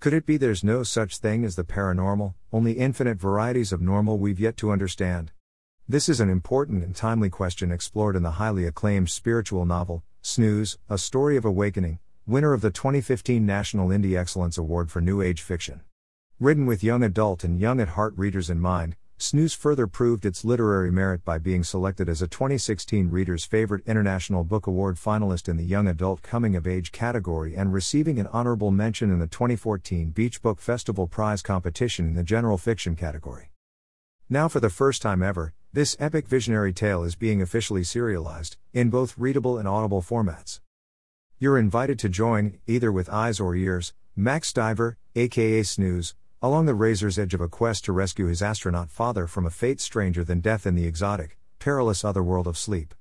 Could it be there's no such thing as the paranormal, only infinite varieties of normal we've yet to understand? This is an important and timely question explored in the highly acclaimed spiritual novel, Snooze, A Story of Awakening, winner of the 2015 National Indie Excellence Award for New Age Fiction. Written with young adult and young at heart readers in mind, Snooze further proved its literary merit by being selected as a 2016 Reader's Favorite International Book Award finalist in the Young Adult Coming of Age category and receiving an honorable mention in the 2014 Beach Book Festival Prize competition in the General Fiction category. Now, for the first time ever, this epic visionary tale is being officially serialized, in both readable and audible formats. You're invited to join, either with eyes or ears, Max Diver, aka Snooze, along the razor's edge of a quest to rescue his astronaut father from a fate stranger than death in the exotic, perilous otherworld of sleep.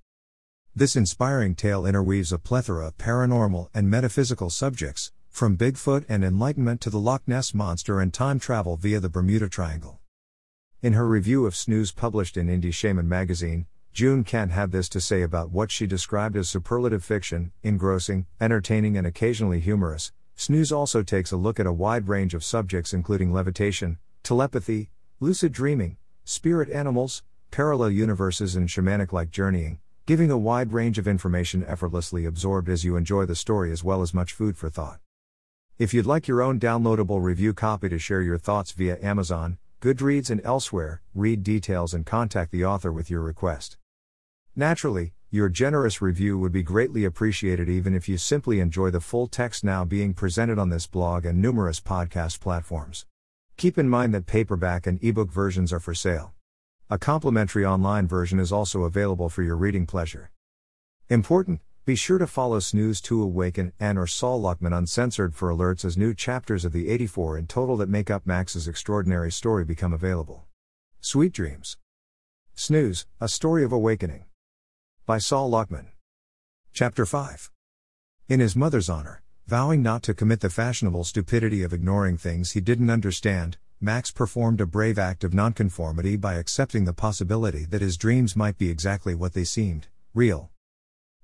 This inspiring tale interweaves a plethora of paranormal and metaphysical subjects, from Bigfoot and enlightenment to the Loch Ness Monster and time travel via the Bermuda Triangle. In her review of Snooze published in Indie Shaman magazine, June Kent had this to say about what she described as superlative fiction, engrossing, entertaining, and occasionally humorous, Snooze also takes a look at a wide range of subjects including levitation, telepathy, lucid dreaming, spirit animals, parallel universes, and shamanic like journeying, giving a wide range of information effortlessly absorbed as you enjoy the story as well as much food for thought. If you'd like your own downloadable review copy to share your thoughts via Amazon, Goodreads, and elsewhere, read details and contact the author with your request. Naturally, your generous review would be greatly appreciated even if you simply enjoy the full text now being presented on this blog and numerous podcast platforms. Keep in mind that paperback and ebook versions are for sale. A complimentary online version is also available for your reading pleasure. Important, be sure to follow Snooze to Awaken and or Sol Luckman Uncensored for alerts as new chapters of the 84 in total that make up Max's extraordinary story become available. Sweet dreams. Snooze, A Story of Awakening. By Sol Luckman. Chapter 5. In his mother's honor, vowing not to commit the fashionable stupidity of ignoring things he didn't understand, Max performed a brave act of nonconformity by accepting the possibility that his dreams might be exactly what they seemed real.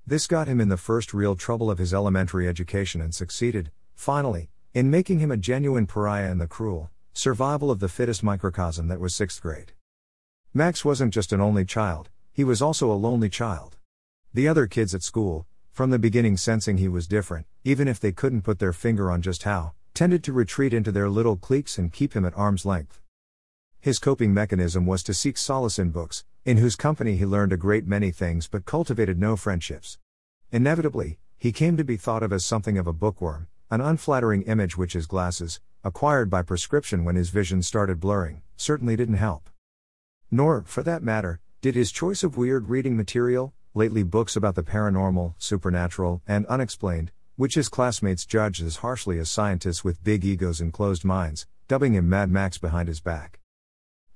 This got him in the first real trouble of his elementary education and succeeded, finally, in making him a genuine pariah in the cruel, survival of the fittest microcosm that was sixth grade. Max wasn't just an only child, he was also a lonely child. The other kids at school, from the beginning sensing he was different, even if they couldn't put their finger on just how, tended to retreat into their little cliques and keep him at arm's length. His coping mechanism was to seek solace in books, in whose company he learned a great many things but cultivated no friendships. Inevitably, he came to be thought of as something of a bookworm, an unflattering image which his glasses, acquired by prescription when his vision started blurring, certainly didn't help. Nor, for that matter, did his choice of weird reading material, lately books about the paranormal, supernatural, and unexplained, which his classmates judged as harshly as scientists with big egos and closed minds, dubbing him Mad Max behind his back.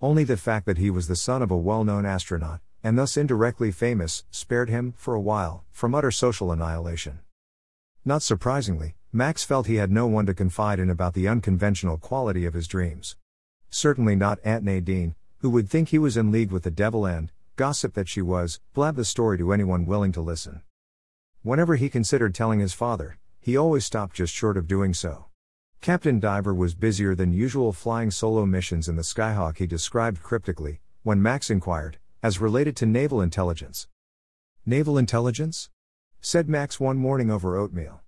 Only the fact that he was the son of a well known astronaut, and thus indirectly famous, spared him, for a while, from utter social annihilation. Not surprisingly, Max felt he had no one to confide in about the unconventional quality of his dreams. Certainly not Aunt Nadine, who would think he was in league with the devil and, gossip that she was, blab the story to anyone willing to listen. Whenever he considered telling his father, he always stopped just short of doing so. Captain Diver was busier than usual flying solo missions in the Skyhawk he described cryptically, when Max inquired, as related to naval intelligence. Naval intelligence? said Max one morning over oatmeal.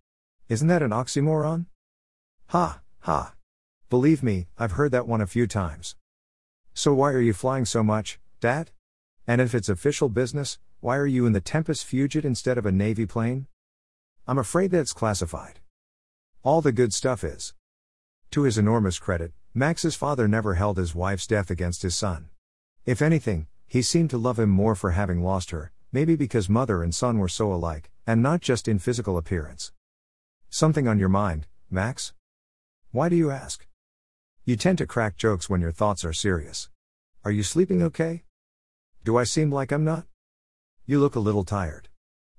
Isn't that an oxymoron? Ha, ha. Believe me, I've heard that one a few times. So why are you flying so much, Dad? And if it's official business, why are you in the Tempus Fugit instead of a Navy plane? I'm afraid that's classified. All the good stuff is. To his enormous credit, Max's father never held his wife's death against his son. If anything, he seemed to love him more for having lost her, maybe because mother and son were so alike, and not just in physical appearance. Something on your mind, Max? Why do you ask? You tend to crack jokes when your thoughts are serious. Are you sleeping okay? Do I seem like I'm not? You look a little tired.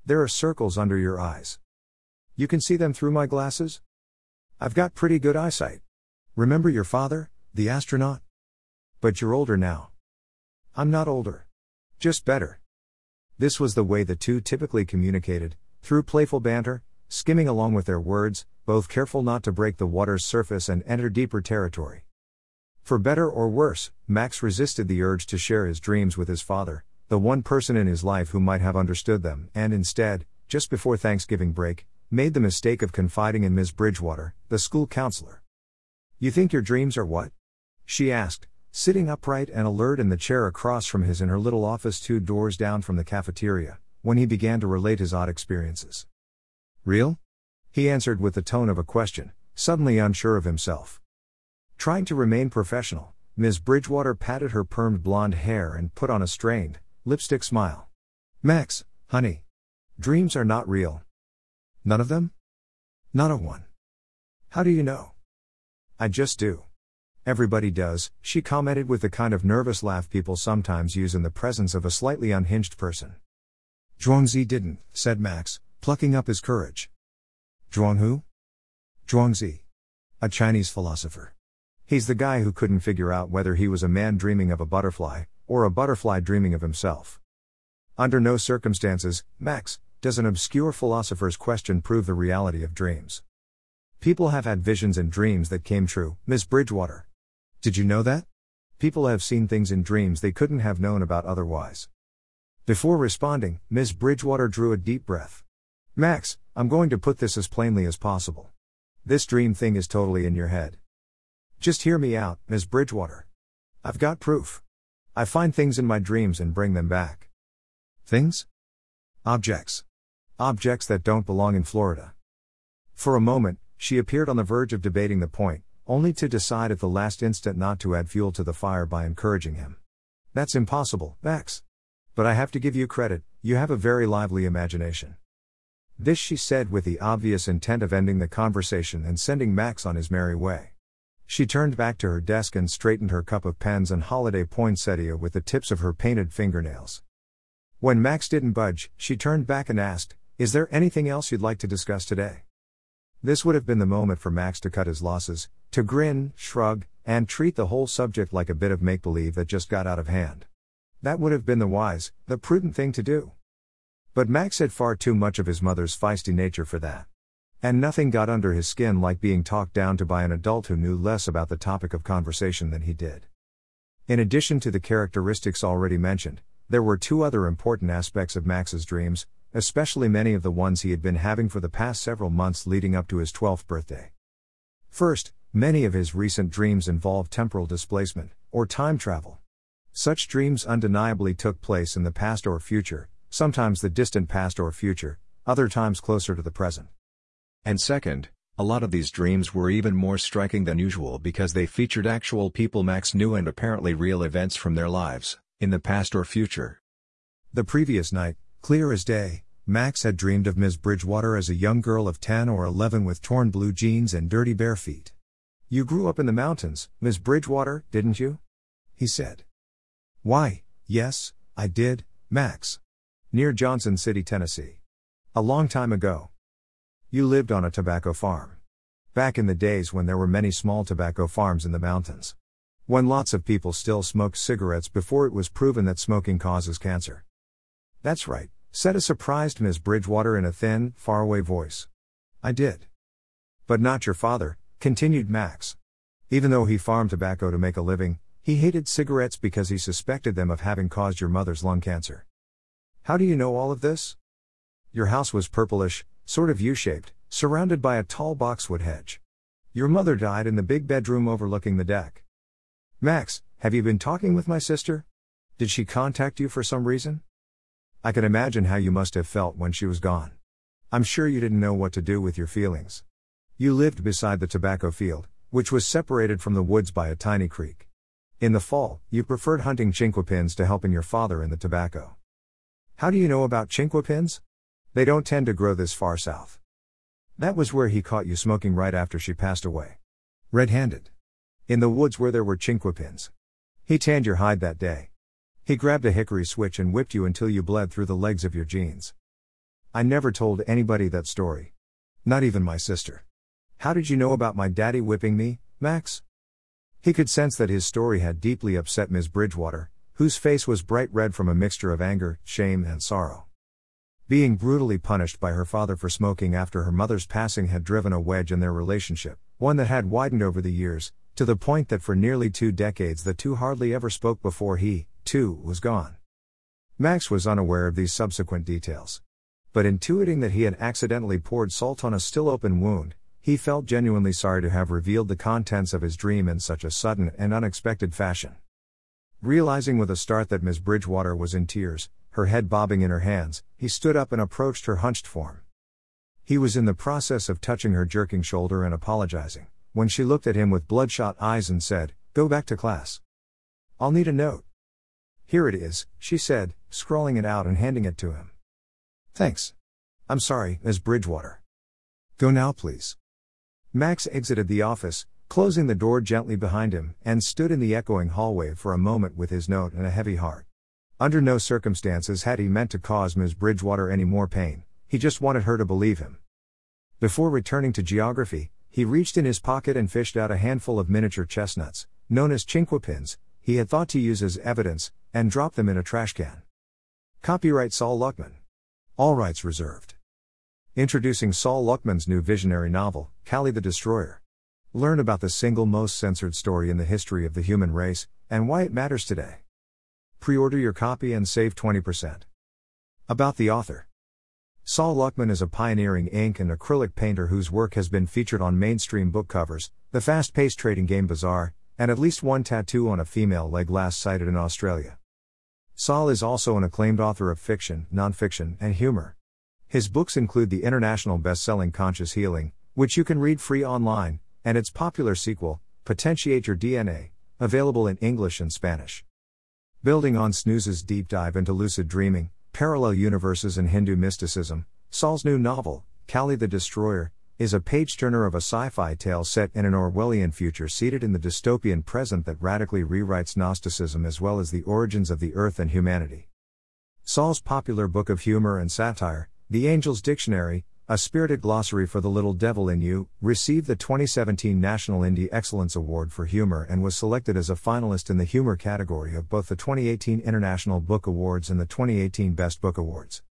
There are circles under your eyes. You can see them through my glasses? I've got pretty good eyesight. Remember your father, the astronaut? But you're older now. I'm not older. Just better. This was the way the two typically communicated, through playful banter, skimming along with their words, both careful not to break the water's surface and enter deeper territory. For better or worse, Max resisted the urge to share his dreams with his father, the one person in his life who might have understood them, and instead, just before Thanksgiving break, made the mistake of confiding in Ms. Bridgewater, the school counselor. You think your dreams are what? She asked, sitting upright and alert in the chair across from his in her little office two doors down from the cafeteria, when he began to relate his odd experiences. Real? He answered with the tone of a question, suddenly unsure of himself. Trying to remain professional, Ms. Bridgewater patted her permed blonde hair and put on a strained, lipstick smile. Max, honey. Dreams are not real. None of them? Not a one. How do you know? I just do. Everybody does, she commented with the kind of nervous laugh people sometimes use in the presence of a slightly unhinged person. Zhuangzi didn't, said Max, plucking up his courage. Zhuang who? Zhuangzi. A Chinese philosopher. He's the guy who couldn't figure out whether he was a man dreaming of a butterfly, or a butterfly dreaming of himself. Under no circumstances, Max, does an obscure philosopher's question prove the reality of dreams? People have had visions and dreams that came true, Miss Bridgewater. Did you know that? People have seen things in dreams they couldn't have known about otherwise. Before responding, Miss Bridgewater drew a deep breath. Max, I'm going to put this as plainly as possible. This dream thing is totally in your head. Just hear me out, Miss Bridgewater. I've got proof. I find things in my dreams and bring them back. Things? Objects. Objects that don't belong in Florida. For a moment, she appeared on the verge of debating the point, only to decide at the last instant not to add fuel to the fire by encouraging him. That's impossible, Max. But I have to give you credit, you have a very lively imagination. This she said with the obvious intent of ending the conversation and sending Max on his merry way. She turned back to her desk and straightened her cup of pens and holiday poinsettia with the tips of her painted fingernails. When Max didn't budge, she turned back and asked, is there anything else you'd like to discuss today? This would have been the moment for Max to cut his losses, to grin, shrug, and treat the whole subject like a bit of make believe that just got out of hand. That would have been the wise, the prudent thing to do. But Max had far too much of his mother's feisty nature for that. And nothing got under his skin like being talked down to by an adult who knew less about the topic of conversation than he did. In addition to the characteristics already mentioned, there were two other important aspects of Max's dreams, especially many of the ones he had been having for the past several months leading up to his 12th birthday. First, many of his recent dreams involved temporal displacement, or time travel. Such dreams undeniably took place in the past or future, sometimes the distant past or future, other times closer to the present. And second, a lot of these dreams were even more striking than usual because they featured actual people Max knew and apparently real events from their lives, in the past or future. The previous night, Clear as day, Max had dreamed of Ms. Bridgewater as a young girl of 10 or 11 with torn blue jeans and dirty bare feet. You grew up in the mountains, Ms. Bridgewater, didn't you? He said. Why, yes, I did, Max. Near Johnson City, Tennessee. A long time ago. You lived on a tobacco farm. Back in the days when there were many small tobacco farms in the mountains. When lots of people still smoked cigarettes before it was proven that smoking causes cancer. That's right, said a surprised Miss Bridgewater in a thin, faraway voice. I did. But not your father, continued Max. Even though he farmed tobacco to make a living, he hated cigarettes because he suspected them of having caused your mother's lung cancer. How do you know all of this? Your house was purplish, sort of U shaped, surrounded by a tall boxwood hedge. Your mother died in the big bedroom overlooking the deck. Max, have you been talking with my sister? Did she contact you for some reason? I can imagine how you must have felt when she was gone. I'm sure you didn't know what to do with your feelings. You lived beside the tobacco field, which was separated from the woods by a tiny creek. In the fall, you preferred hunting chinquapins to helping your father in the tobacco. How do you know about chinquapins? They don't tend to grow this far south. That was where he caught you smoking right after she passed away. Red handed. In the woods where there were chinquapins. He tanned your hide that day. He grabbed a hickory switch and whipped you until you bled through the legs of your jeans. I never told anybody that story. Not even my sister. How did you know about my daddy whipping me, Max? He could sense that his story had deeply upset Miss Bridgewater, whose face was bright red from a mixture of anger, shame, and sorrow. Being brutally punished by her father for smoking after her mother's passing had driven a wedge in their relationship, one that had widened over the years, to the point that for nearly two decades the two hardly ever spoke before he, too, was gone. Max was unaware of these subsequent details. But intuiting that he had accidentally poured salt on a still open wound, he felt genuinely sorry to have revealed the contents of his dream in such a sudden and unexpected fashion. Realizing with a start that Miss Bridgewater was in tears, her head bobbing in her hands, he stood up and approached her hunched form. He was in the process of touching her jerking shoulder and apologizing, when she looked at him with bloodshot eyes and said, Go back to class. I'll need a note. Here it is, she said, scrawling it out and handing it to him. Thanks. I'm sorry, Miss Bridgewater. Go now, please. Max exited the office, closing the door gently behind him, and stood in the echoing hallway for a moment with his note and a heavy heart. Under no circumstances had he meant to cause Ms. Bridgewater any more pain, he just wanted her to believe him. Before returning to geography, he reached in his pocket and fished out a handful of miniature chestnuts, known as chinquapins, he had thought to use as evidence, and dropped them in a trash can. Copyright Sol Luckman. All rights reserved. Introducing Sol Luckman's new visionary novel, Cali the Destroyer. Learn about the single most censored story in the history of the human race, and why it matters today. Pre order your copy and save 20%. About the author Sol Luckman is a pioneering ink and acrylic painter whose work has been featured on mainstream book covers, the fast paced trading game Bazaar, and at least one tattoo on a female leg last sighted in Australia. Sol is also an acclaimed author of fiction, nonfiction, and humor. His books include the international best selling Conscious Healing, which you can read free online, and its popular sequel, Potentiate Your DNA, available in English and Spanish. Building on Snooze's deep dive into lucid dreaming, parallel universes, and Hindu mysticism, Sol's new novel, Cali the Destroyer, is a page turner of a sci fi tale set in an Orwellian future seated in the dystopian present that radically rewrites Gnosticism as well as the origins of the earth and humanity. Sol's popular book of humor and satire, The Angel's Dictionary, a spirited glossary for the little devil in you, received the 2017 National Indie Excellence Award for Humor and was selected as a finalist in the humor category of both the 2018 International Book Awards and the 2018 Best Book Awards.